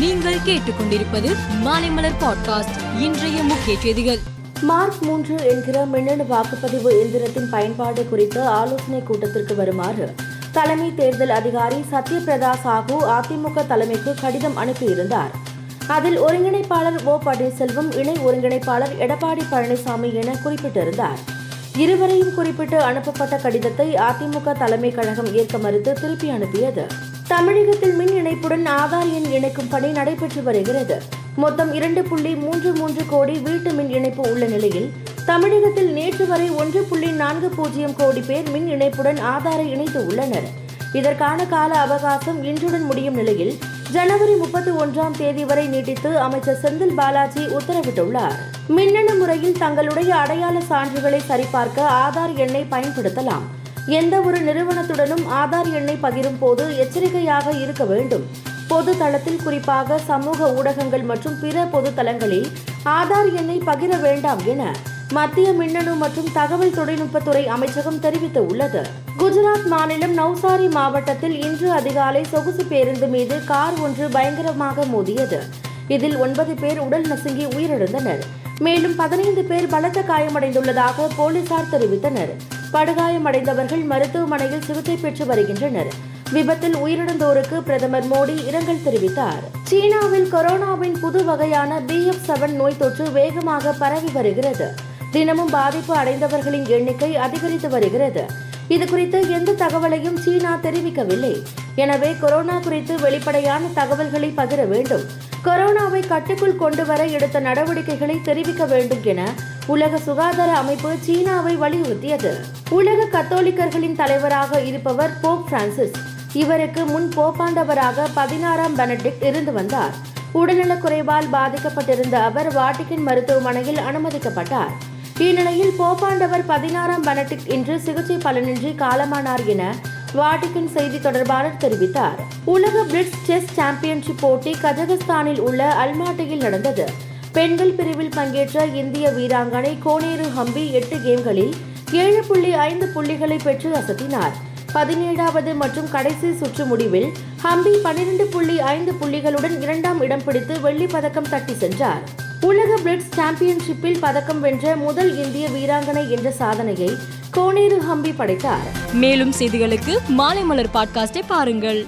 நீங்கள் கேட்டுக்கொண்டிருப்பது மாலைமலர் பாட்காஸ்ட் இன்றைய முக்கிய செய்திகள். மார்க் மூன்று என்கிற மின்னணு வாக்குப்பதிவு எந்திரத்தின் பயன்பாடு குறித்த ஆலோசனை கூட்டத்திற்கு வருமாறு தலைமை தேர்தல் அதிகாரி சத்யபிரதா சாஹூ அதிமுக தலைமைக்கு கடிதம் அனுப்பியிருந்தார். அதில் ஒருங்கிணைப்பாளர் ஓ பன்னீர்செல்வம் இணை ஒருங்கிணைப்பாளர் எடப்பாடி பழனிசாமி என குறிப்பிட்டிருந்தார். இருவரையும் குறிப்பிட்டு அனுப்பப்பட்ட கடிதத்தை அதிமுக தலைமை கழகம் ஏற்க மறுத்து திருப்பி அனுப்பியது. தமிழகத்தில் மின் இணைப்புடன் ஆதார் எண் இணைக்கும் பணி நடைபெற்று வருகிறது. மொத்தம் இரண்டு புள்ளி மூன்று மூன்று கோடி வீட்டு மின் இணைப்பு உள்ள நிலையில் தமிழகத்தில் நேற்று வரை ஒன்று புள்ளி நான்கு பூஜ்ஜியம் கோடி பேர் மின் இணைப்புடன் ஆதாரை இணைத்து உள்ளனர். இதற்கான கால அவகாசம் இன்றுடன் முடியும் நிலையில் ஜனவரி முப்பத்தி ஒன்றாம் தேதி வரை நீட்டித்து அமைச்சர் செந்தில் பாலாஜி உத்தரவிட்டுள்ளார். மின்னணு முறையில் தங்களுடைய அடையாள சான்றுகளை சரிபார்க்க ஆதார் எண்ணை பயன்படுத்தலாம். எந்த ஒரு நிறுவனத்துடனும் ஆதார் எண்ணை பகிரும் போது எச்சரிக்கையாக இருக்க வேண்டும். பொது தளத்தில் குறிப்பாக சமூக ஊடகங்கள் மற்றும் பிற பொது தளங்களில் ஆதார் எண்ணை பகிர வேண்டாம் என மத்திய மின்னணு மற்றும் தகவல் தொழில்நுட்பத்துறை அமைச்சகம் தெரிவித்துள்ளது. குஜராத் மாநிலம் நவ்சாரி மாவட்டத்தில் இன்று அதிகாலை சொகுசு பேருந்து மீது கார் ஒன்று பயங்கரமாக மோதியது. இதில் ஒன்பது பேர் உடல் நசுங்கி உயிரிழந்தனர். மேலும் பதினைந்து பேர் பலத்த காயமடைந்துள்ளதாக போலீசார் தெரிவித்தனர். படுகாயமடைந்தவர்கள் மருத்துவமனையில் சிகிச்சை பெற்று வருகின்றனர். விபத்தில் உயிரிழந்தோருக்கு பிரதமர் மோடி இரங்கல் தெரிவித்தார். சீனாவில் கொரோனாவின் புது வகையான பி எஃப் செவன் நோய் தொற்று வேகமாக பரவி வருகிறது. தினமும் பாதிப்பு அடைந்தவர்களின் எண்ணிக்கை அதிகரித்து வருகிறது. இது குறித்து எந்த தகவலையும் சீனா தெரிவிக்கவில்லை. எனவே கொரோனா குறித்து வெளிப்படையான தகவல்களை பகிர வேண்டும். கொரோனாவை கட்டுக்குள் கொண்டு வர எடுத்த நடவடிக்கைகளை தெரிவிக்க வேண்டும் என உலக சுகாதார அமைப்பு சீனாவை வலியுறுத்தியது. உலக கத்தோலிக்கர்களின் தலைவராக இருப்பவர் போப் பிரான்சிஸ். இவருக்கு முன் போப்பாண்டவராக பதினாறாம் பெனடிக்ட் இருந்து வந்தார். உடல்நலக் குறைவால் பாதிக்கப்பட்டிருந்த அவர் வாட்டிக்கின் மருத்துவமனையில் அனுமதிக்கப்பட்டார். இந்நிலையில் போப்பாண்டவர் பதினாறாம் பெனடிக்ட் இன்று சிகிச்சை பலனின்றி காலமானார் என வாட்டிகன் செய்தி தொடர்பாளர் தெரிவித்தார். உலக பிரிட்ஸ் செஸ் சாம்பியன்ஷிப் போட்டி கஜகஸ்தானில் உள்ள அல்மாட்டியில் நடந்தது. பெண்கள் பிரிவில் பங்கேற்ற இந்திய வீராங்கனை கோனேரு ஹம்பி எட்டு கேம்களில் ஏழு புள்ளி ஐந்து புள்ளிகளை பெற்று அசத்தினார். பதினேழாவது மற்றும் கடைசி சுற்று முடிவில் ஹம்பி பனிரெண்டு புள்ளி ஐந்து புள்ளிகளுடன் இரண்டாம் இடம் பிடித்து வெள்ளிப் பதக்கம் தட்டி சென்றார். உலக பிரிட்ஸ் சாம்பியன்ஷிப்பில் பதக்கம் வென்ற முதல் இந்திய வீராங்கனை என்ற சாதனையை கோனேரு ஹம்பி படைத்தார். மேலும் செய்திகளுக்கு மாலை மலர் பாட்காஸ்டை பாருங்கள்.